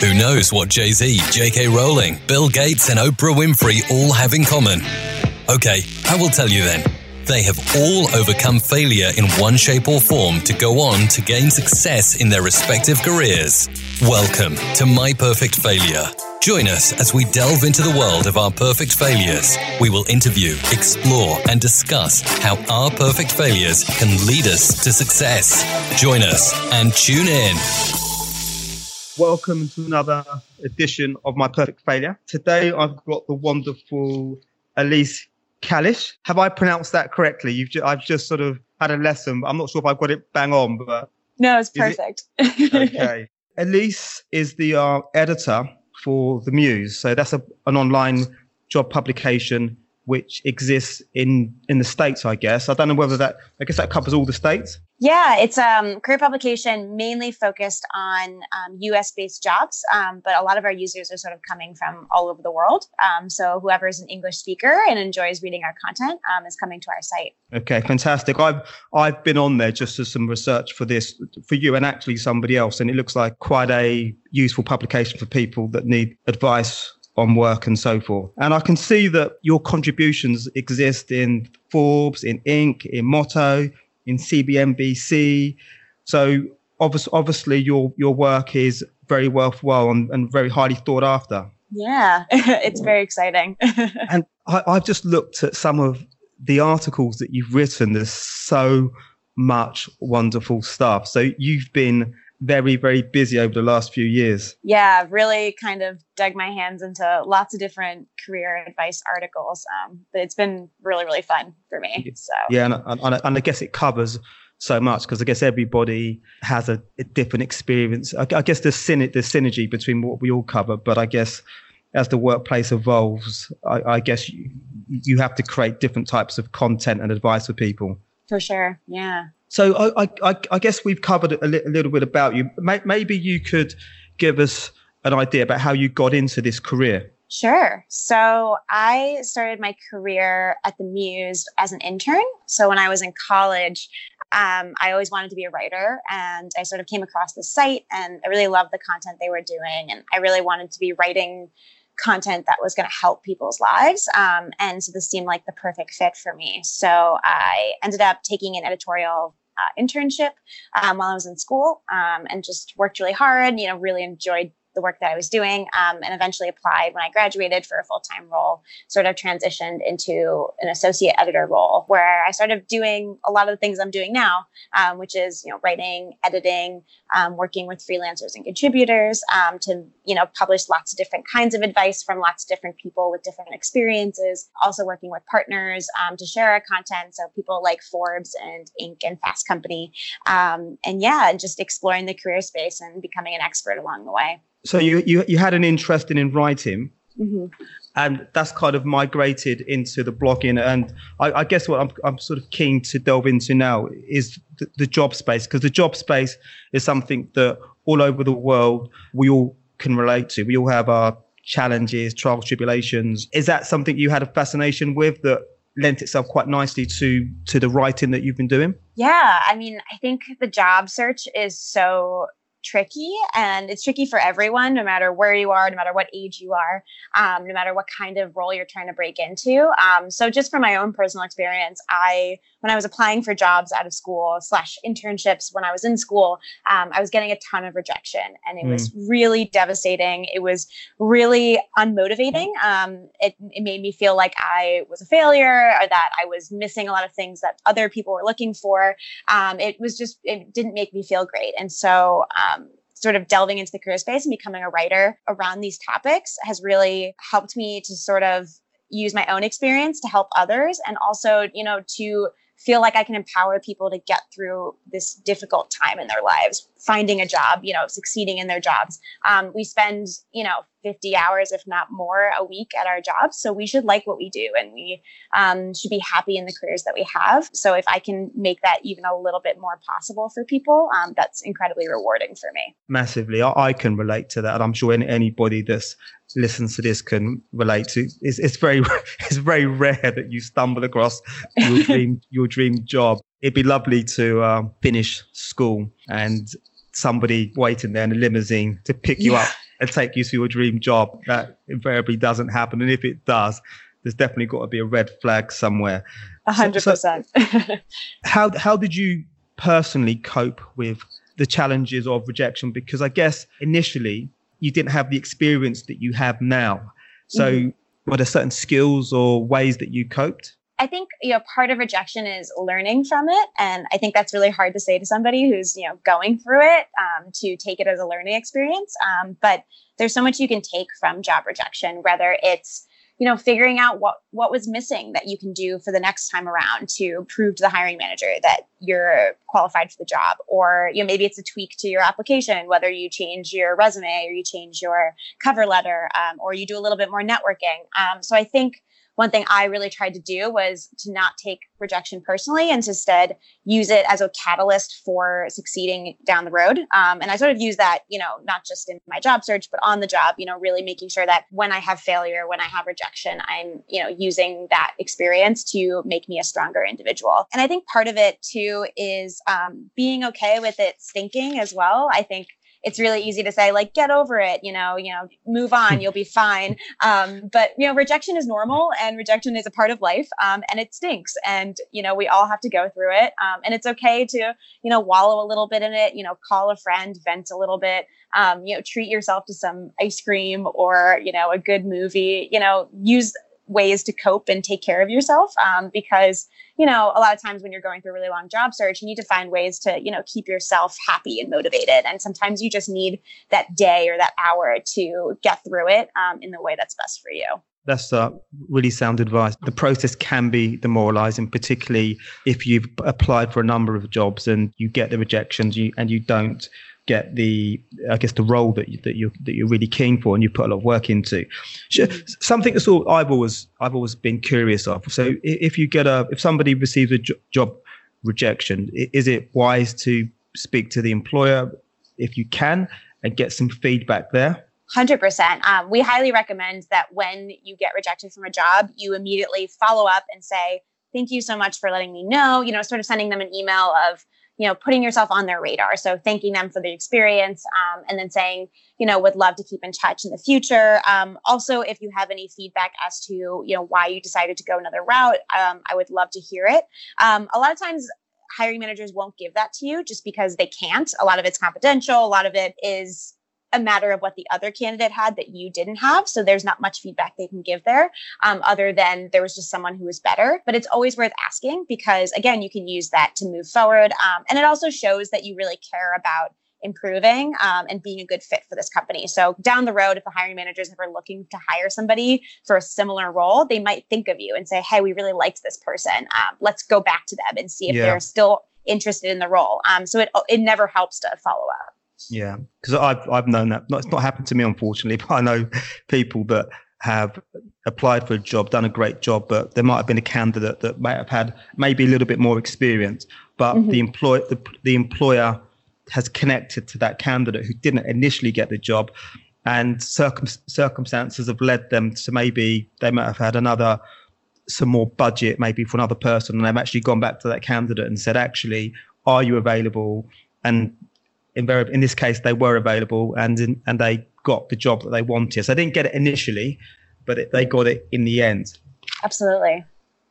Who knows what Jay Z, J.K. Rowling, Bill Gates, and Oprah Winfrey all have in common? Okay, I will tell you then. They have all overcome failure in one shape or form to go on to gain success in their respective careers. Welcome to My Perfect Failure. Join us as we delve into the world of our perfect failures. We will interview, explore, and discuss how our perfect failures can lead us to success. Join us and tune in. Welcome to another edition of My Perfect Failure. Today I've got the wonderful Elise Kalish. Have I pronounced that correctly? You've ju- I've just sort of had a lesson, but I'm not sure if I've got it bang on, but No, it's Is it- perfect. okay. Elise is the uh, editor for The Muse. So that's a, an online job publication which exists in, in the States, I guess. I don't know whether that, I guess that covers all the States. yeah, it's um career publication mainly focused on um, U.S. based jobs, um, but a lot of our users are sort of coming from all over the world. Um, so whoever is an English speaker and enjoys reading our content um, is coming to our site. Okay, fantastic. I've I've been on there just as some research for this for you and actually somebody else, and it looks like quite a useful publication for people that need advice on work and so forth. And I can see that your contributions exist in Forbes, in Inc., in Motto, in CNBC. So obviously, obviously your your work is very worthwhile and, and very highly thought after. Yeah, it's very exciting. And I, I've just looked at some of the articles that you've written. There's so much wonderful stuff. So you've been very, very busy over the last few years. yeah, really kind of dug my hands into lots of different career advice articles. Um, but it's been really, really fun for me. So Yeah, and, and, and I guess it covers so much because I guess everybody has a, a different experience. I, I guess there's, syne- there's synergy between what we all cover, but I guess as the workplace evolves, I, I guess you, you have to create different types of content and advice for people. For sure, yeah. So I, I, I, guess we've covered a, li- a little bit about you. Maybe you could give us an idea about how you got into this career. Sure. So I started my career at the Muse as an intern. So when I was in college, um, I always wanted to be a writer, and I sort of came across the site, and I really loved the content they were doing, and I really wanted to be writing content that was going to help people's lives. Um, and so this seemed like the perfect fit for me. So I ended up taking an editorial. Uh, internship um, while I was in school um, and just worked really hard, you know, really enjoyed the work that I was doing, um, and eventually applied when I graduated for a full time role. Sort of transitioned into an associate editor role where I started doing a lot of the things I'm doing now, um, which is you know writing, editing, um, working with freelancers and contributors um, to you know publish lots of different kinds of advice from lots of different people with different experiences. Also working with partners um, to share our content, so people like Forbes and Inc. and Fast Company, um, and yeah, and just exploring the career space and becoming an expert along the way. So you, you, you had an interest in, in writing, Mhm. and that's kind of migrated into the blogging. And I, I guess what I'm, I'm sort of keen to delve into now is the, the job space, because the job space is something that all over the world we all can relate to. We all have our challenges, trials, tribulations. Is that something you had a fascination with that lent itself quite nicely to to the writing that you've been doing? Yeah, I mean, I think the job search is so tricky and it's tricky for everyone no matter where you are no matter what age you are um, no matter what kind of role you're trying to break into. Um, so just from my own personal experience i when i was applying for jobs out of school slash internships when i was in school um, i was getting a ton of rejection and it was really devastating. It was really unmotivating. Um, it, it made me feel like i was a failure or that i was missing a lot of things that other people were looking for. Um, it was just it didn't make me feel great. And so um, sort of delving into the career space and becoming a writer around these topics has really helped me to sort of use my own experience to help others and also you know to feel like i can empower people to get through this difficult time in their lives finding a job you know succeeding in their jobs. Um, we spend you know 50 hours if not more a week at our jobs so we should like what we do and we um, should be happy in the careers that we have. So if i can make that even a little bit more possible for people um, that's incredibly rewarding for me. Massively. I, I can relate to that, I'm sure any, anybody that's listens to this can relate to. It's, it's very it's very rare that you stumble across your dream your dream job. It'd be lovely to um, finish school and somebody waiting there in a limousine to pick you up and take you to your dream job. That invariably doesn't happen. And if it does, there's definitely got to be a red flag somewhere. A hundred percent. How how did you personally cope with the challenges of rejection? Because I guess initially you didn't have the experience that you have now. So mm-hmm. were there certain skills or ways that you coped? I think you know part of rejection is learning from it, and I think that's really hard to say to somebody who's you know going through it um, to take it as a learning experience. Um, but there's so much you can take from job rejection, whether it's you know figuring out what what was missing that you can do for the next time around to prove to the hiring manager that you're qualified for the job. Or you know maybe it's a tweak to your application whether you change your resume or you change your cover letter um, or you do a little bit more networking. Um, so i think one thing I really tried to do was to not take rejection personally and to instead use it as a catalyst for succeeding down the road. Um, and I sort of use that, you know, not just in my job search, but on the job, you know, really making sure that when I have failure, when I have rejection, I'm, you know, using that experience to make me a stronger individual. And I think part of it too is um, being okay with it stinking as well. I think it's really easy to say like get over it you know you know move on you'll be fine. Um, but you know rejection is normal and rejection is a part of life um, and it stinks and you know we all have to go through it um, and it's okay to you know wallow a little bit in it you know call a friend vent a little bit um, you know treat yourself to some ice cream or you know a good movie you know use ways to cope and take care of yourself um, because you know a lot of times when you're going through a really long job search you need to find ways to you know keep yourself happy and motivated. And sometimes you just need that day or that hour to get through it um, in the way that's best for you that's uh, really sound advice. The process can be demoralizing, particularly if you've applied for a number of jobs and you get the rejections you, and you don't get the I guess the role that you, that you that you're really keen for and you put a lot of work into. Something that's all I've always I've always been curious of. So if you get a if somebody receives a job rejection, is it wise to speak to the employer if you can and get some feedback there? 100%. Um, we highly recommend that when you get rejected from a job, you immediately follow up and say, Thank you so much for letting me know. You know, sort of sending them an email of, you know, putting yourself on their radar. So thanking them for the experience um, and then saying, you know, would love to keep in touch in the future. Um, also, if you have any feedback as to, you know, why you decided to go another route, um, I would love to hear it. Um, a lot of times, hiring managers won't give that to you just because they can't. A lot of it's confidential. A lot of it is a matter of what the other candidate had that you didn't have. So there's not much feedback they can give there, um, other than there was just someone who was better. But it's always worth asking because, again, you can use that to move forward. Um, and it also shows that you really care about improving um, and being a good fit for this company. So down the road, if the hiring manager is ever looking to hire somebody for a similar role, they might think of you and say, "Hey, we really liked this person. Um, let's go back to them and see if yeah. they're still interested in the role." Um, so it it never helps to follow up. Yeah, because I've I've known that. It's not happened to me, unfortunately, but I know people that have applied for a job, done a great job, but there might have been a candidate that might have had maybe a little bit more experience, but mm-hmm. the employ the, the employer has connected to that candidate who didn't initially get the job, and circum- circumstances have led them to maybe they might have had another some more budget maybe for another person, and they've actually gone back to that candidate and said, actually, are you available? And in, in this case, they were available and in, and they got the job that they wanted. So they didn't get it initially, but it, they got it in the end. Absolutely.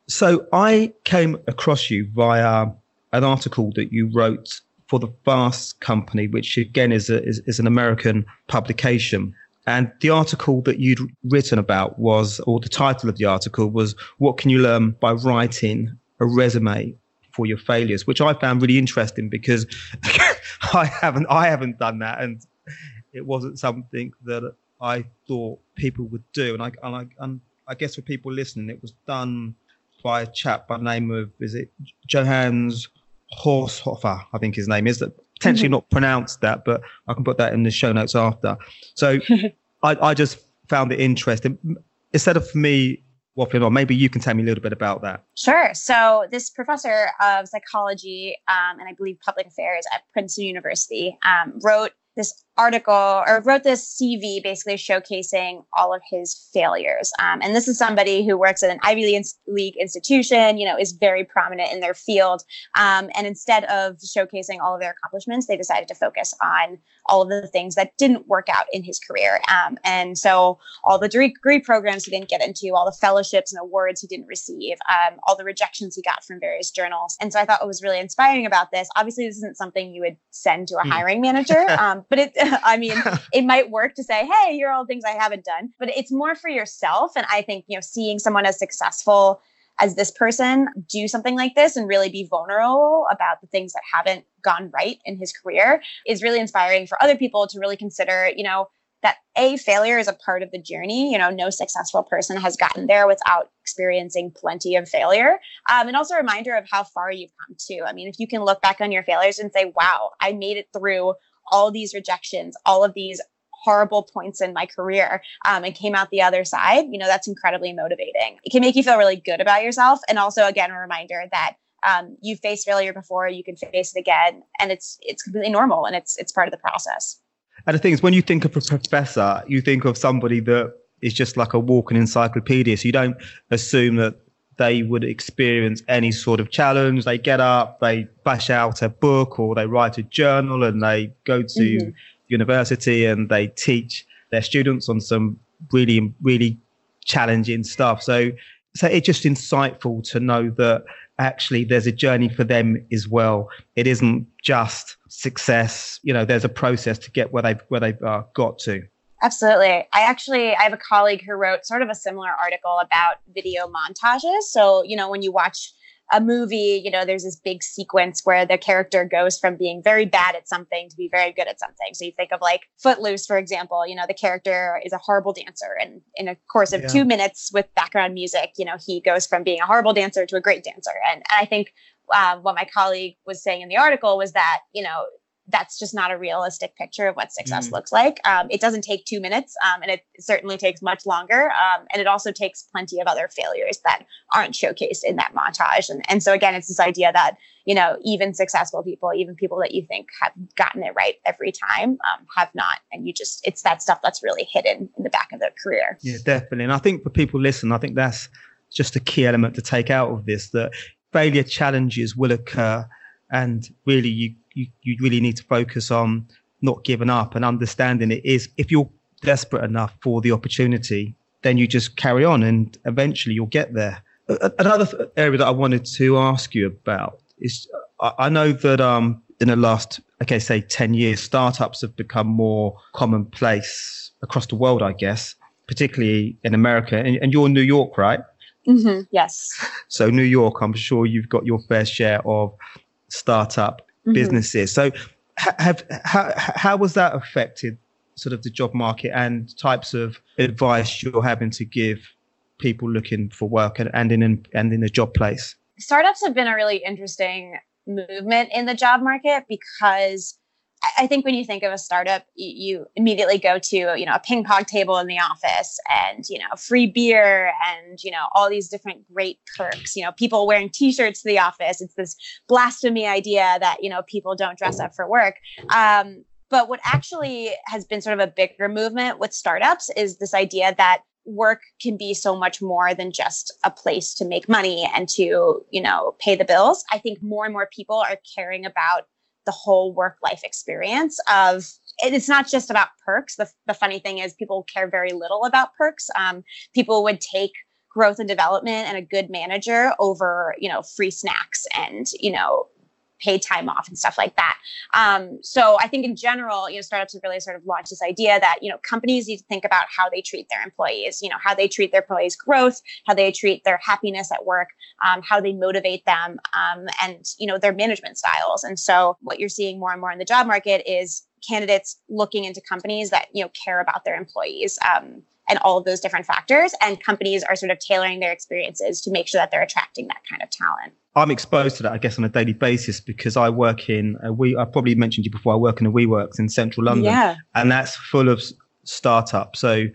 So I came across you via an article that you wrote for the Fast Company, which again is, a, is, is an American publication. And the article that you'd written about was, or the title of the article was, What Can You Learn by Writing a Resume for Your Failures, which I found really interesting because I haven't I haven't done that, and it wasn't something that I thought people would do. And I and I, and I guess for people listening, it was done by a chap by the name of is it Johannes Haushofer, I think his name is. That potentially mm-hmm. not pronounced that, but I can put that in the show notes after. So I, I just found it interesting. Instead of me waffling on. Maybe you can tell me a little bit about that. Sure. So, this professor of psychology um, and I believe public affairs at Princeton University um, wrote this article or wrote this CV basically showcasing all of his failures. Um, and this is somebody who works at an Ivy League institution, you know, is very prominent in their field. Um, and instead of showcasing all of their accomplishments, they decided to focus on all of the things that didn't work out in his career. Um, and so all the degree programs he didn't get into, all the fellowships and awards he didn't receive, um, all the rejections he got from various journals. And so I thought what was really inspiring about this, obviously this isn't something you would send to a hmm. hiring manager, um, but it, I mean, it might work to say, hey, here are all things I haven't done, but it's more for yourself. And I think, you know, seeing someone as successful as this person do something like this and really be vulnerable about the things that haven't gone right in his career is really inspiring for other people to really consider, you know, that a failure is a part of the journey. You know, no successful person has gotten there without experiencing plenty of failure. Um, and also a reminder of how far you've come too. I mean, if you can look back on your failures and say, wow, I made it through all these rejections, all of these horrible points in my career um, and came out the other side, you know, that's incredibly motivating. It can make you feel really good about yourself. And also, again, a reminder that um, you faced failure before, you can face it again, and it's it's completely normal and it's it's part of the process. And the thing is, when you think of a professor, you think of somebody that is just like a walking encyclopedia. So you don't assume that they would experience any sort of challenge. They get up, they bash out a book, or they write a journal, and they go to mm-hmm university and they teach their students on some really, really challenging stuff. So, so it's just insightful to know that actually there's a journey for them as well. It isn't just success. You know, there's a process to get where they've where they've uh, got to. Absolutely. I actually I have a colleague who wrote sort of a similar article about video montages. So, you know, when you watch a movie, you know, there's this big sequence where the character goes from being very bad at something to be very good at something. So you think of like Footloose, for example, you know, the character is a horrible dancer. And in a course of yeah. two minutes with background music, you know, he goes from being a horrible dancer to a great dancer. And, and I think uh, what my colleague was saying in the article was that, you know, that's just not a realistic picture of what success mm. looks like. Um, it doesn't take two minutes, um, and it certainly takes much longer. Um, and it also takes plenty of other failures that aren't showcased in that montage. And, and so, again, it's this idea that, you know, even successful people, even people that you think have gotten it right every time, um, have not. And you just, it's that stuff that's really hidden in the back of their career. Yeah, definitely. And I think for people listen, I think that's just a key element to take out of this that failure challenges will occur. And really, you you, you really need to focus on not giving up and understanding it is if you're desperate enough for the opportunity, then you just carry on and eventually you'll get there. Another area that I wanted to ask you about is I know that um, in the last, okay, say 10 years, startups have become more commonplace across the world, I guess, particularly in America. And, and you're in New York, right? Mm-hmm. Yes. So, New York, I'm sure you've got your fair share of startup mm-hmm. businesses. So, have how how was that affected sort of the job market and types of advice you're having to give people looking for work and, and in and in a job place? Startups have been a really interesting movement in the job market because I think when you think of a startup, you, immediately go to you know a ping pong table in the office and you know free beer and you know all these different great perks. You know people wearing T-shirts to the office. It's this blasphemy idea that you know people don't dress up for work. Um, but what actually has been sort of a bigger movement with startups is this idea that work can be so much more than just a place to make money and to you know pay the bills. I think more and more people are caring about the whole work life experience of it's not just about perks. The, the funny thing is people care very little about perks. Um, people would take growth and development and a good manager over, you know, free snacks and, you know, paid time off and stuff like that. Um, so I think in general, you know, startups have really sort of launched this idea that, you know, companies need to think about how they treat their employees, you know, how they treat their employees' growth, how they treat their happiness at work, um, how they motivate them, um, and, you know, their management styles. And so what you're seeing more and more in the job market is candidates looking into companies that, you know, care about their employees. Um, and all of those different factors. And companies are sort of tailoring their experiences to make sure that they're attracting that kind of talent. I'm exposed to that, I guess, on a daily basis because I work in a we. I probably mentioned you before. I work in a WeWorks in central London, yeah. and that's full of startups. So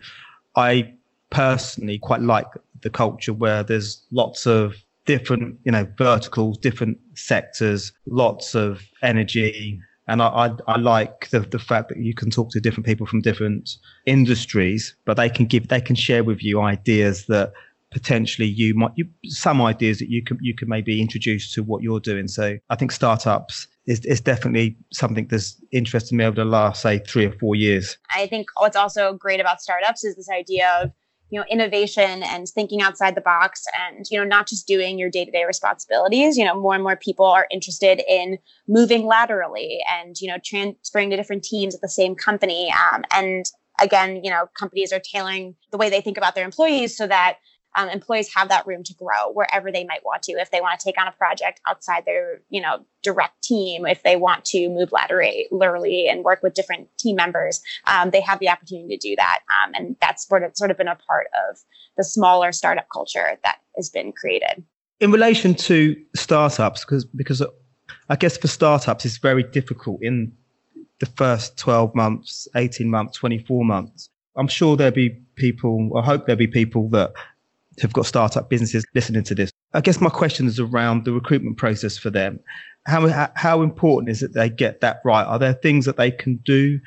I personally quite like the culture where there's lots of different, you know, verticals, different sectors, lots of energy, and I, I, I like the, the fact that you can talk to different people from different industries, but they can give they can share with you ideas that potentially you might you, some ideas that you can you can maybe introduce to what you're doing. So I think startups is, is definitely something that's interested me over the last say three or four years. I think what's also great about startups is this idea of you know innovation and thinking outside the box and you know not just doing your day-to-day responsibilities. You know more and more people are interested in moving laterally and you know transferring to different teams at the same company. Um, and again you know companies are tailoring the way they think about their employees so that um, employees have that room to grow wherever they might want to. If they want to take on a project outside their you know direct team if they want to move laterally and work with different team members um, they have the opportunity to do that. Um, and that's sort of, sort of been a part of the smaller startup culture that has been created. In relation to startups because because i guess for startups it's very difficult in the first 12 months 18 months 24 months. I'm sure there'll be people i hope there'll be people that have got startup businesses listening to this. I guess my question is around the recruitment process for them. How, how important is it they get that right? Are there things that they can do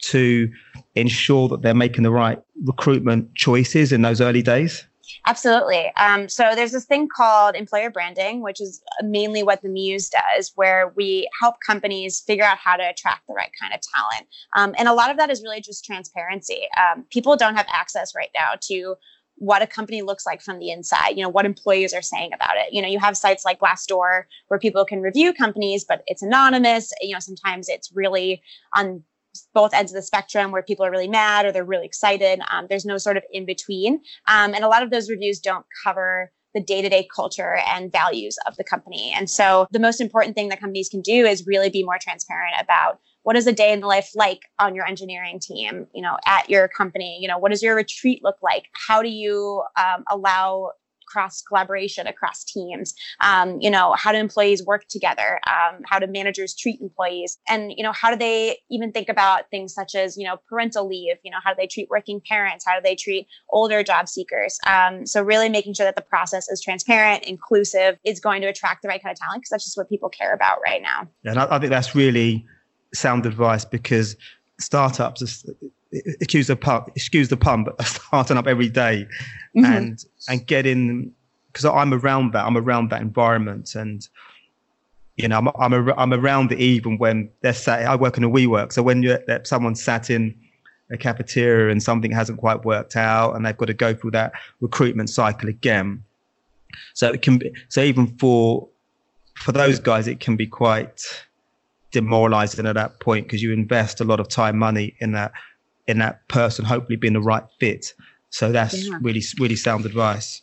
to ensure that they're making the right recruitment choices in those early days? Absolutely. Um, so there's this thing called employer branding, which is mainly what the Muse does, where we help companies figure out how to attract the right kind of talent. Um, and a lot of that is really just transparency. Um, people don't have access right now to what a company looks like from the inside, you know, what employees are saying about it. You know, you have sites like Glassdoor where people can review companies, but it's anonymous. You know, sometimes it's really on both ends of the spectrum where people are really mad or they're really excited. Um, there's no sort of in between. Um, and a lot of those reviews don't cover the day to day culture and values of the company. And so the most important thing that companies can do is really be more transparent about what is a day in the life like on your engineering team you know at your company? You know what does your retreat look like? How do you um, allow cross collaboration across teams? Um, you know how do employees work together? Um, how do managers treat employees? And you know how do they even think about things such as you know parental leave? You know how do they treat working parents? How do they treat older job seekers? Um, so really making sure that the process is transparent inclusive is going to attract the right kind of talent because that's just what people care about right now. Yeah and I, I think that's really sound advice because startups excuse the pun, excuse the pun, but starting up every day mm-hmm. and and getting because I'm around that. I'm around that environment, and you know, I'm I'm, a, I'm around it even when they're sat. I work in a WeWork, so when you're someone sat in a cafeteria and something hasn't quite worked out, and they've got to go through that recruitment cycle again. So it can be so even for for those guys, it can be quite demoralizing at that point because you invest a lot of time, money in that in that person, hopefully being the right fit. So that's yeah. really really sound advice.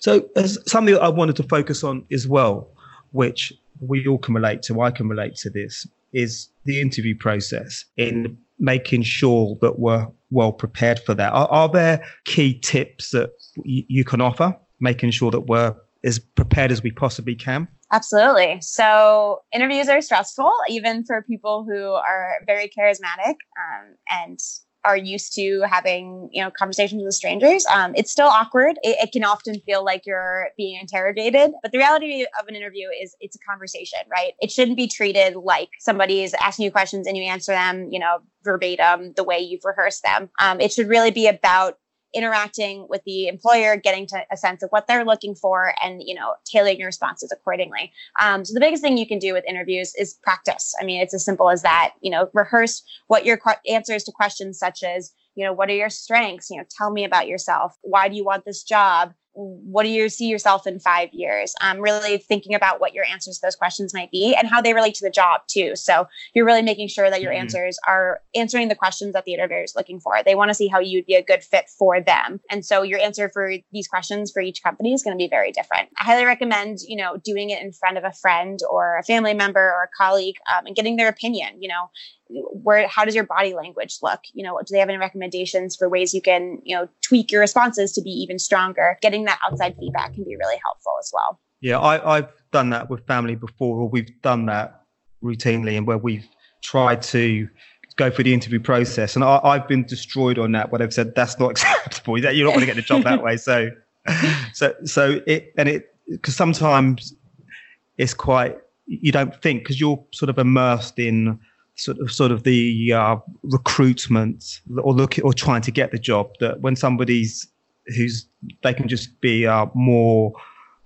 So as something that I wanted to focus on as well, which we all can relate to, I can relate to this, is the interview process in making sure that we're well prepared for that. Are, are there key tips that y- you can offer, making sure that we're as prepared as we possibly can? Absolutely. So interviews are stressful, even for people who are very charismatic um, and are used to having you know conversations with strangers. Um, it's still awkward. It, it, can often feel like you're being interrogated, but the reality of an interview is it's a conversation, right? It shouldn't be treated like somebody is asking you questions and you answer them, you know, verbatim the way you've rehearsed them. Um, it should really be about interacting with the employer, getting to a sense of what they're looking for, and you know, tailoring your responses accordingly. Um, so the biggest thing you can do with interviews is practice. I mean, it's as simple as that. You know, rehearse what your qu- answers to questions such as, you know, what are your strengths? You know, tell me about yourself. Why do you want this job? What do you see yourself in five years? Um, really thinking about what your answers to those questions might be and how they relate to the job too. So you're really making sure that your mm-hmm. answers are answering the questions that the interviewer is looking for. They want to see how you'd be a good fit for them. And so your answer for these questions for each company is going to be very different. I highly recommend, you know, doing it in front of a friend or a family member or a colleague um, and getting their opinion. You know, where how does your body language look? You know do they have any recommendations for ways you can you know tweak your responses to be even stronger? Getting that outside feedback can be really helpful as well. Yeah I, i've done that with family before or we've done that routinely and where we've tried to go through the interview process and I, have been destroyed on that where they've said that's not acceptable. You're not going to get the job that way. So so so it and it because sometimes it's quite you don't think because you're sort of immersed in sort of sort of the uh, recruitment or look or trying to get the job that when somebody's who's they can just be uh, more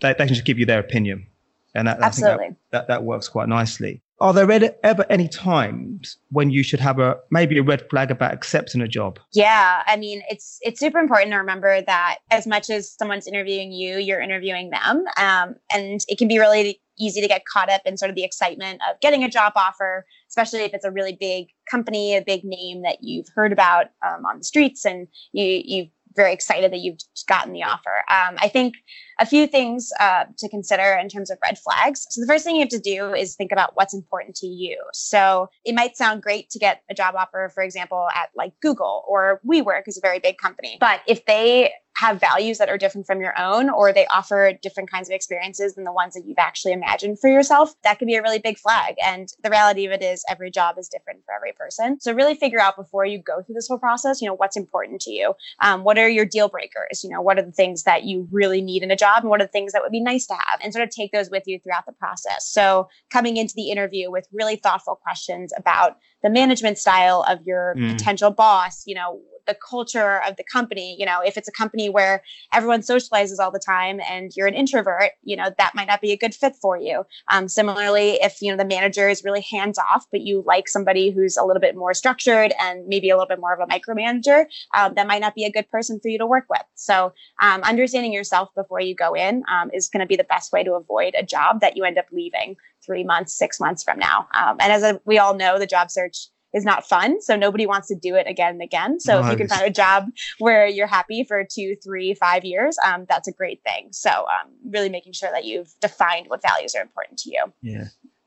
they, they can just give you their opinion. And that, Absolutely. That, that, that works quite nicely. Are there ever any times when you should have a maybe a red flag about accepting a job? Yeah i mean it's it's super important to remember that as much as someone's interviewing you you're interviewing them. Um, and it can be really easy to get caught up in sort of the excitement of getting a job offer especially if it's a really big company a big name that you've heard about um, on the streets and you you've very excited that you've gotten the offer. Um, I think a few things uh, to consider in terms of red flags. So the first thing you have to do is think about what's important to you. So it might sound great to get a job offer, for example, at like Google or WeWork is a very big company, but if they have values that are different from your own or they offer different kinds of experiences than the ones that you've actually imagined for yourself, that could be a really big flag. And the reality of it is every job is different for every person. So really figure out before you go through this whole process, you know, what's important to you. Um, what are your deal breakers? You know, what are the things that you really need in a job and what are the things that would be nice to have and sort of take those with you throughout the process. So coming into the interview with really thoughtful questions about the management style of your mm. potential boss, you know, the culture of the company. You know, if it's a company where everyone socializes all the time and you're an introvert, you know, that might not be a good fit for you. Um, similarly, if, you know, the manager is really hands off, but you like somebody who's a little bit more structured and maybe a little bit more of a micromanager, um, that might not be a good person for you to work with. So, um, understanding yourself before you go in um, is going to be the best way to avoid a job that you end up leaving three months, six months from now. Um, and as a, we all know, the job search is not fun. So nobody wants to do it again and again. So nice. if you can find a job where you're happy for two, three, five years, um, that's a great thing. So um, really making sure that you've defined what values are important to you. Yeah.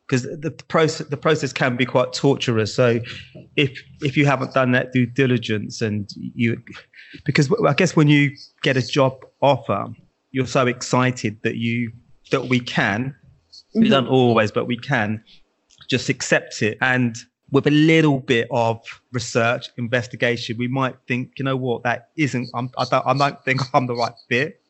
Because the, the process the process can be quite torturous. So, if if you haven't done that due diligence and you, because I guess when you get a job offer, you're so excited that you that we can, mm-hmm. we don't always, but we can just accept it and with a little bit of research investigation, we might think, you know what, that isn't. I'm, I don't. I don't think I'm the right fit.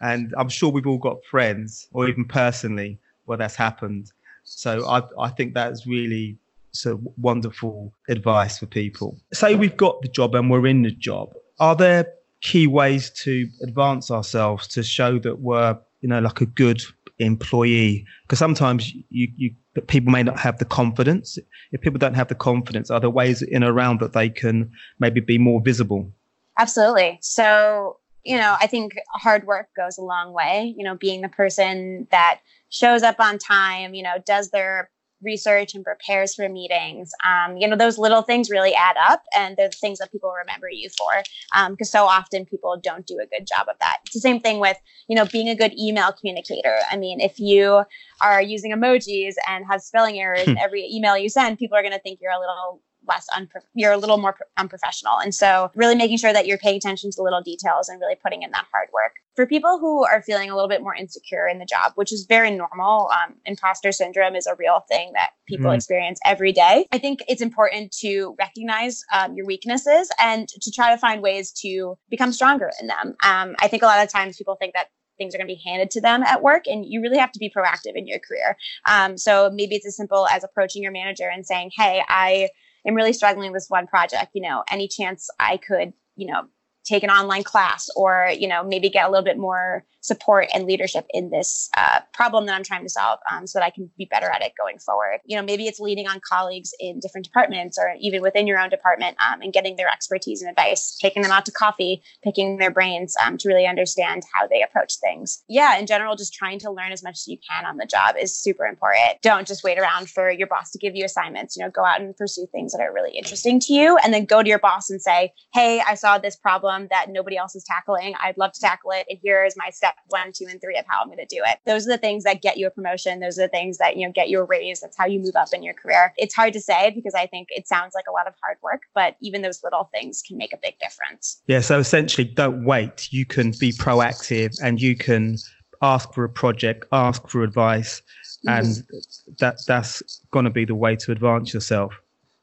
And I'm sure we've all got friends, or even personally, where that's happened. So I, I think that's really so wonderful advice for people. Say we've got the job and we're in the job. Are there key ways to advance ourselves to show that we're, you know, like a good employee? Because sometimes you, you people may not have the confidence. If people don't have the confidence, are there ways in around that they can maybe be more visible? Absolutely. So, you know, I think hard work goes a long way. You know, being the person that shows up on time, you know, does their research and prepares for meetings. Um, you know, those little things really add up and they're the things that people remember you for. Because um, so often people don't do a good job of that. It's the same thing with, you know, being a good email communicator. I mean, if you are using emojis and have spelling errors in every email you send, people are going to think you're a little less unpro- you're a little more unprofessional. And so really making sure that you're paying attention to the little details and really putting in that hard work. For people who are feeling a little bit more insecure in the job which is very normal um, imposter syndrome is a real thing that people mm. experience every day i think it's important to recognize um, your weaknesses and to try to find ways to become stronger in them. Um, i think a lot of times people think that things are going to be handed to them at work and you really have to be proactive in your career. Um, so maybe it's as simple as approaching your manager and saying hey i am really struggling with this one project, you know, any chance I could, you know, take an online class or you know maybe get a little bit more support and leadership in this uh, problem that i'm trying to solve um, so that i can be better at it going forward. You know maybe it's leaning on colleagues in different departments or even within your own department um, and getting their expertise and advice taking them out to coffee picking their brains um, to really understand how they approach things. Yeah in general just trying to learn as much as you can on the job is super important. Don't just wait around for your boss to give you assignments. You know go out and pursue things that are really interesting to you and then go to your boss and say hey i saw this problem problem that nobody else is tackling. I'd love to tackle it. And here is my step one, two, and three of how I'm going to do it. Those are the things that get you a promotion. Those are the things that, you know, get you a raise. That's how you move up in your career. It's hard to say because I think it sounds like a lot of hard work, but even those little things can make a big difference. Yeah. So essentially, don't wait. You can be proactive and you can ask for a project, ask for advice. Mm-hmm. And that that's going to be the way to advance yourself.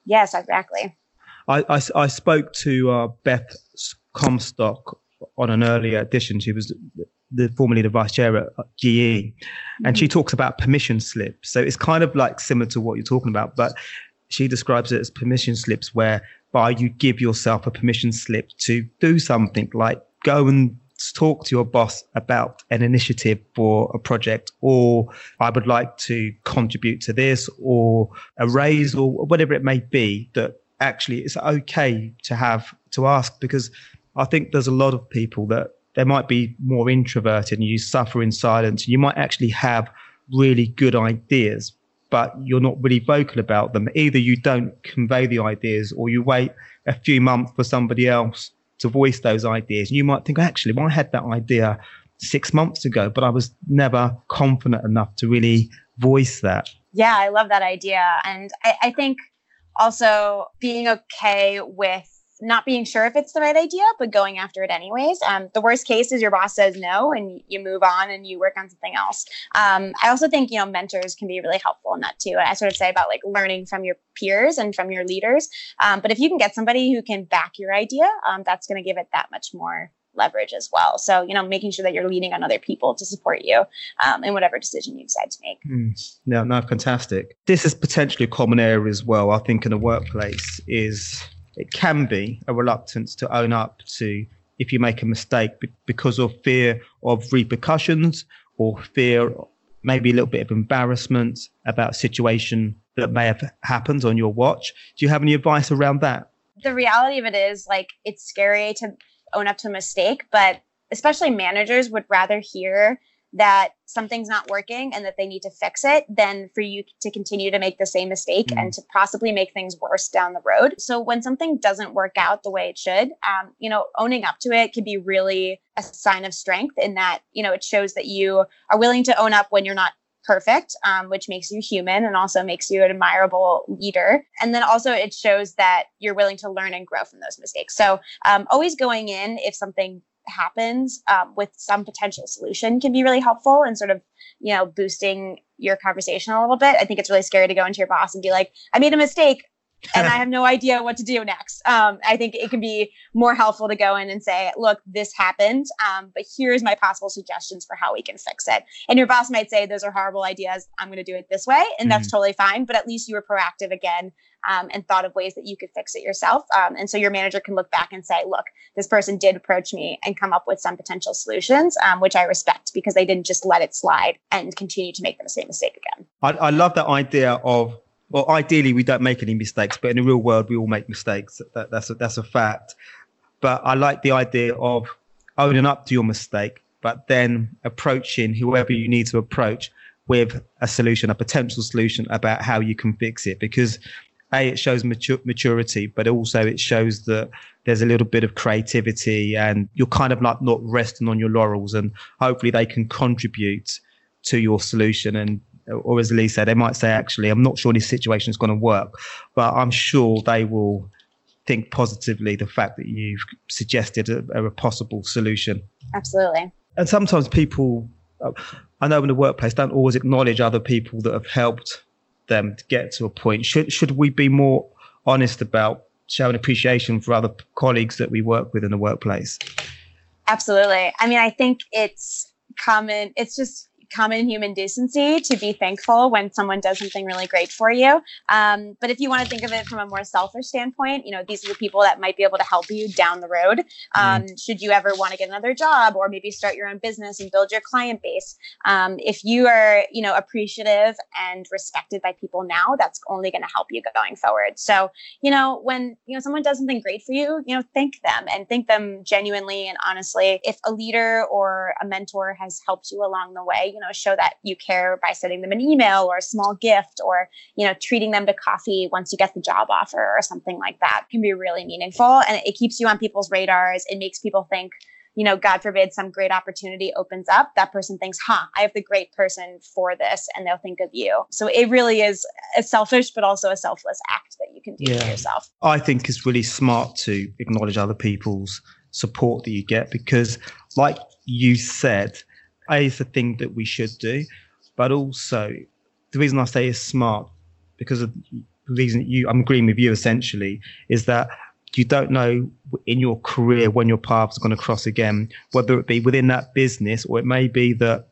Yes, exactly. I, I, I spoke to uh, Beth Comstock on an earlier edition. She was the, the formerly the vice chair at GE, and mm-hmm. she talks about permission slips. So it's kind of like similar to what you're talking about, but she describes it as permission slips, whereby you give yourself a permission slip to do something like go and talk to your boss about an initiative for a project, or I would like to contribute to this, or a raise, or whatever it may be, that actually it's okay to have to ask because I think there's a lot of people that they might be more introverted and you suffer in silence. You might actually have really good ideas, but you're not really vocal about them. Either you don't convey the ideas or you wait a few months for somebody else to voice those ideas. You might think, actually, well, I had that idea six months ago, but I was never confident enough to really voice that. Yeah, I love that idea. And I, I think also being okay with not being sure if it's the right idea, but going after it anyways. Um, the worst case is your boss says no and you move on and you work on something else. Um, I also think, you know, mentors can be really helpful in that too. I sort of say about like learning from your peers and from your leaders. Um, but if you can get somebody who can back your idea, um, that's going to give it that much more leverage as well. So, you know, making sure that you're leaning on other people to support you um, in whatever decision you decide to make. Mm. No, no, fantastic. This is potentially a common area as well. I think in a workplace is it can be a reluctance to own up to if you make a mistake because of fear of repercussions or fear maybe a little bit of embarrassment about a situation that may have happened on your watch. Do you have any advice around that? The reality of it is like it's scary to own up to a mistake but especially managers would rather hear that something's not working and that they need to fix it than for you to continue to make the same mistake mm. and to possibly make things worse down the road. So when something doesn't work out the way it should, um, you know, owning up to it can be really a sign of strength in that, you know, it shows that you are willing to own up when you're not perfect, um, which makes you human and also makes you an admirable leader. And then also it shows that you're willing to learn and grow from those mistakes. So um, always going in if something happens um, with some potential solution can be really helpful and sort of you know boosting your conversation a little bit. I think it's really scary to go into your boss and be like i made a mistake and I have no idea what to do next. Um, I think it can be more helpful to go in and say, look, this happened, um, but here's my possible suggestions for how we can fix it. And your boss might say, those are horrible ideas. I'm going to do it this way. And that's mm-hmm. totally fine. But at least you were proactive again um, and thought of ways that you could fix it yourself. Um, and so your manager can look back and say, look, this person did approach me and come up with some potential solutions, um, which I respect because they didn't just let it slide and continue to make the same mistake again. I, I love that idea of well, ideally, we don't make any mistakes, but in the real world, we all make mistakes. That, that's a, that's a fact. But I like the idea of owning up to your mistake, but then approaching whoever you need to approach with a solution, a potential solution about how you can fix it. Because a, it shows matur- maturity, but also it shows that there's a little bit of creativity, and you're kind of like not resting on your laurels, and hopefully they can contribute to your solution and or as Lee said, they might say, actually, I'm not sure this situation is going to work, but I'm sure they will think positively the fact that you've suggested a, a possible solution. Absolutely. And sometimes people, uh, I know in the workplace, don't always acknowledge other people that have helped them to get to a point. Should should we be more honest about showing appreciation for other colleagues that we work with in the workplace? Absolutely. I mean, I think it's common. It's just common human decency to be thankful when someone does something really great for you. Um, but if you want to think of it from a more selfish standpoint, you know, these are the people that might be able to help you down the road. Um, mm. Should you ever want to get another job or maybe start your own business and build your client base? Um, if you are, you know, appreciative and respected by people now, that's only going to help you going forward. So, you know, when, you know, someone does something great for you, you know, thank them and thank them genuinely and honestly. If a leader or a mentor has helped you along the way, you know, show that you care by sending them an email or a small gift or, you know, treating them to coffee once you get the job offer or something like that can be really meaningful. And it keeps you on people's radars. It makes people think, you know, God forbid some great opportunity opens up, that person thinks, huh, I have the great person for this, and they'll think of you. So it really is a selfish, but also a selfless act that you can do yeah. for yourself. I think it's really smart to acknowledge other people's support that you get because, like you said, is the thing that we should do, but also the reason I say is smart because of the reason you I'm agreeing with you essentially is that you don't know in your career when your paths are going to cross again, whether it be within that business or it may be that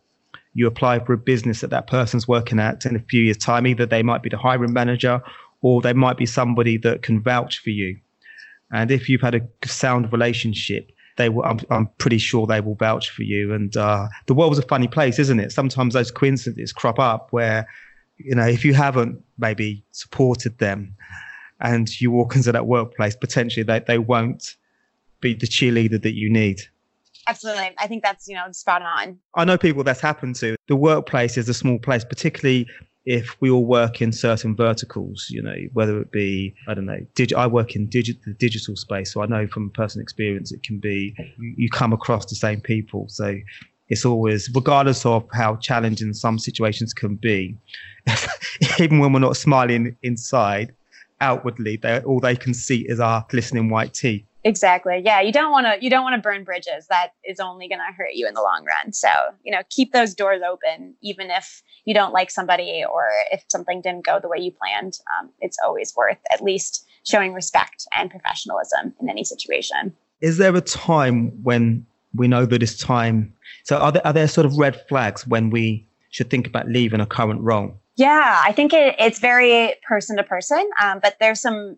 you apply for a business that that person's working at in a few years' time. Either they might be the hiring manager or they might be somebody that can vouch for you. And if you've had a sound relationship, they will. I'm, I'm pretty sure they will vouch for you. And uh, the world's a funny place, isn't it? Sometimes those coincidences crop up where, you know, if you haven't maybe supported them, and you walk into that workplace, potentially they, they won't be the cheerleader that you need. Absolutely. I think that's, you know, spot on. I know people that's happened to. The workplace is a small place, particularly if we all work in certain verticals, you know, whether it be, I don't know, dig- I work in digi- the digital space. So I know from personal experience, it can be, you, come across the same people. So it's always, regardless of how challenging some situations can be, even when we're not smiling inside, outwardly, they all they can see is our glistening white teeth. Exactly. Yeah, you don't want to you don't want to burn bridges. That is only going to hurt you in the long run. So, you know, keep those doors open even if you don't like somebody or if something didn't go the way you planned. Um, it's always worth at least showing respect and professionalism in any situation. Is there a time when we know that it's time? So, are there, are there sort of red flags when we should think about leaving a current role? Yeah, I think it, it's very person to person, um, but there's some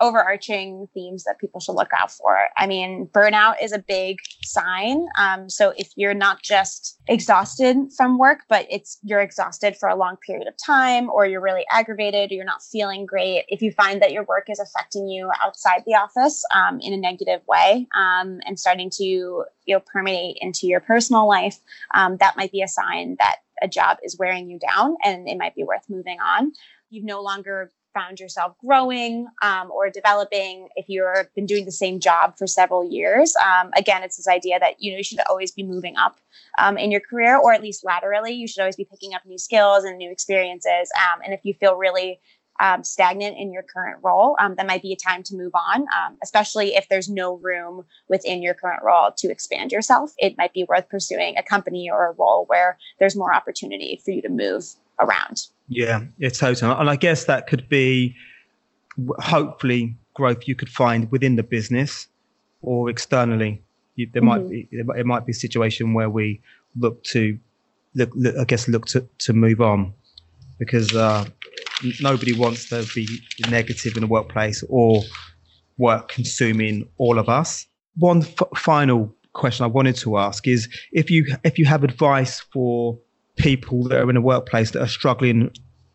overarching themes that people should look out for. I mean, burnout is a big sign. Um, so if you're not just exhausted from work, but it's you're exhausted for a long period of time, or you're really aggravated, or you're not feeling great. If you find that your work is affecting you outside the office um, in a negative way um, and starting to you know permeate into your personal life, um, that might be a sign that a job is wearing you down and it might be worth moving on. You've no longer found yourself growing um, or developing if you've been doing the same job for several years. Um, again it's this idea that you know you should always be moving up um, in your career or at least laterally. You should always be picking up new skills and new experiences um, and if you feel really um, stagnant in your current role, um, that might be a time to move on, especially if there's no room within your current role to expand yourself. It might be worth pursuing a company or a role where there's more opportunity for you to move around. Yeah, it's totally. And I guess that could be hopefully growth you could find within the business or externally. You, there mm-hmm. might be it might be a situation where we look to look, look I guess look to, to move on because uh, nobody wants to be negative in the workplace or work consuming all of us. One f- final question I wanted to ask is if you if you have advice for people that are in a workplace that are struggling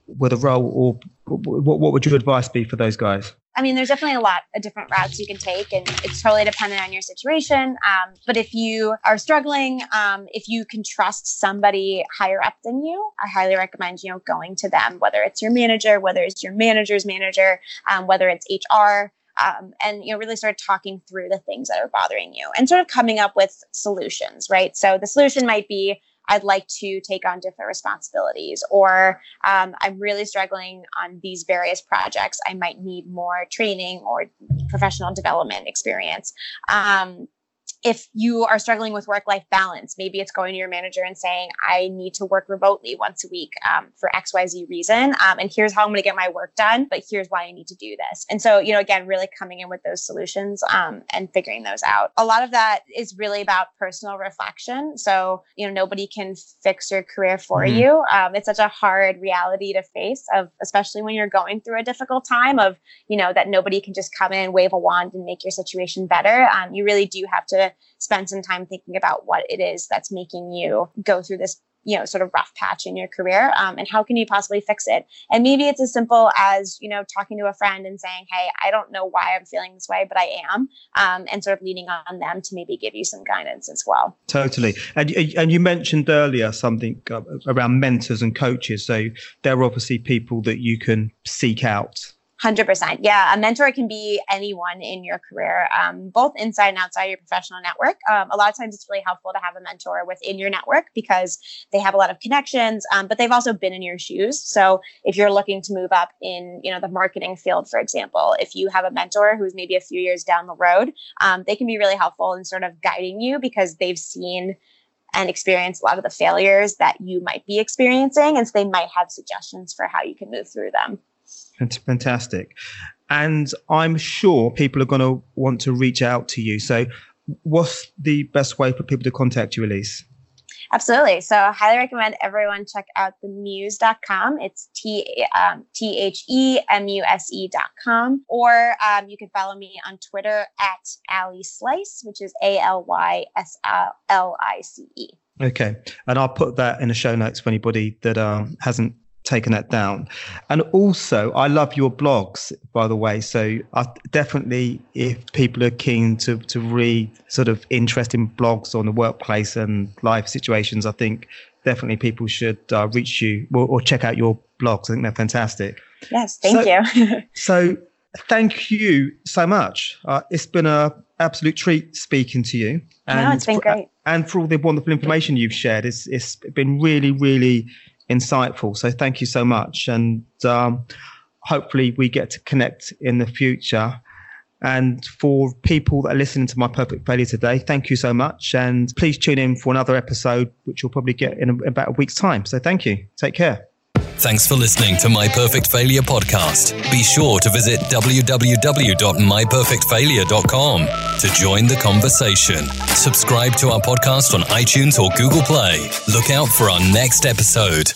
with a role, or what, what would your advice be for those guys? I mean, there's definitely a lot of different routes you can take, and it's totally dependent on your situation. Um, but if you are struggling, um, if you can trust somebody higher up than you, I highly recommend you know going to them, whether it's your manager, whether it's your manager's manager, um, whether it's HR. Um, and you know really start talking through the things that are bothering you and sort of coming up with solutions right so the solution might be I'd like to take on different responsibilities, or um, I'm really struggling on these various projects. I might need more training or professional development experience. Um, if you are struggling with work life balance, maybe it's going to your manager and saying, I need to work remotely once a week um, for XYZ reason. Um, and here's how I'm going to get my work done, but here's why I need to do this. And so, you know, again, really coming in with those solutions um, and figuring those out. A lot of that is really about personal reflection. So, you know, nobody can fix your career for mm-hmm. you. Um, it's such a hard reality to face, of especially when you're going through a difficult time of, you know, that nobody can just come in, wave a wand, and make your situation better. Um, you really do have to spend some time thinking about what it is that's making you go through this you know sort of rough patch in your career um, and how can you possibly fix it? And maybe it's as simple as you know talking to a friend and saying hey i don't know why i'm feeling this way but i am um, and sort of leaning on them to maybe give you some guidance as well. Totally. And, and you mentioned earlier something uh, around mentors and coaches. So they're obviously people that you can seek out 100%. Yeah. A mentor can be anyone in your career, um, both inside and outside your professional network. Um, a lot of times it's really helpful to have a mentor within your network because they have a lot of connections, um, but they've also been in your shoes. So if you're looking to move up in, you know, the marketing field, for example, if you have a mentor who's maybe a few years down the road, um, they can be really helpful in sort of guiding you because they've seen and experienced a lot of the failures that you might be experiencing. And so they might have suggestions for how you can move through them. Fantastic. And I'm sure people are going to want to reach out to you. So, what's the best way for people to contact you, Elise? Absolutely. So I highly recommend everyone check out themuse.com. It's T um, T H E M U S E.com. Or um, you can follow me on Twitter at Aly Slice, which is A L Y S L I C E. Okay. And I'll put that in the show notes for anybody that um, hasn't taken that down. And also, I love your blogs, by the way. So I definitely, if people are keen to to read sort of interesting blogs on the workplace and life situations, I think definitely people should uh, reach you or, or, check out your blogs. I think they're fantastic. Yes, thank so, you. so thank you so much. Uh, it's been a absolute treat speaking to you. And no, it's been great. and for all the wonderful information you've shared. It's, it's been really, really insightful. So thank you so much. And um, hopefully we get to connect in the future. And for people that are listening to my perfect failure today, thank you so much. And please tune in for another episode, which you'll probably get in about a week's time. So thank you. Take care. Thanks for listening to My Perfect Failure podcast. Be sure to visit www.myperfectfailure.com to join the conversation. Subscribe to our podcast on iTunes or Google Play. Look out for our next episode.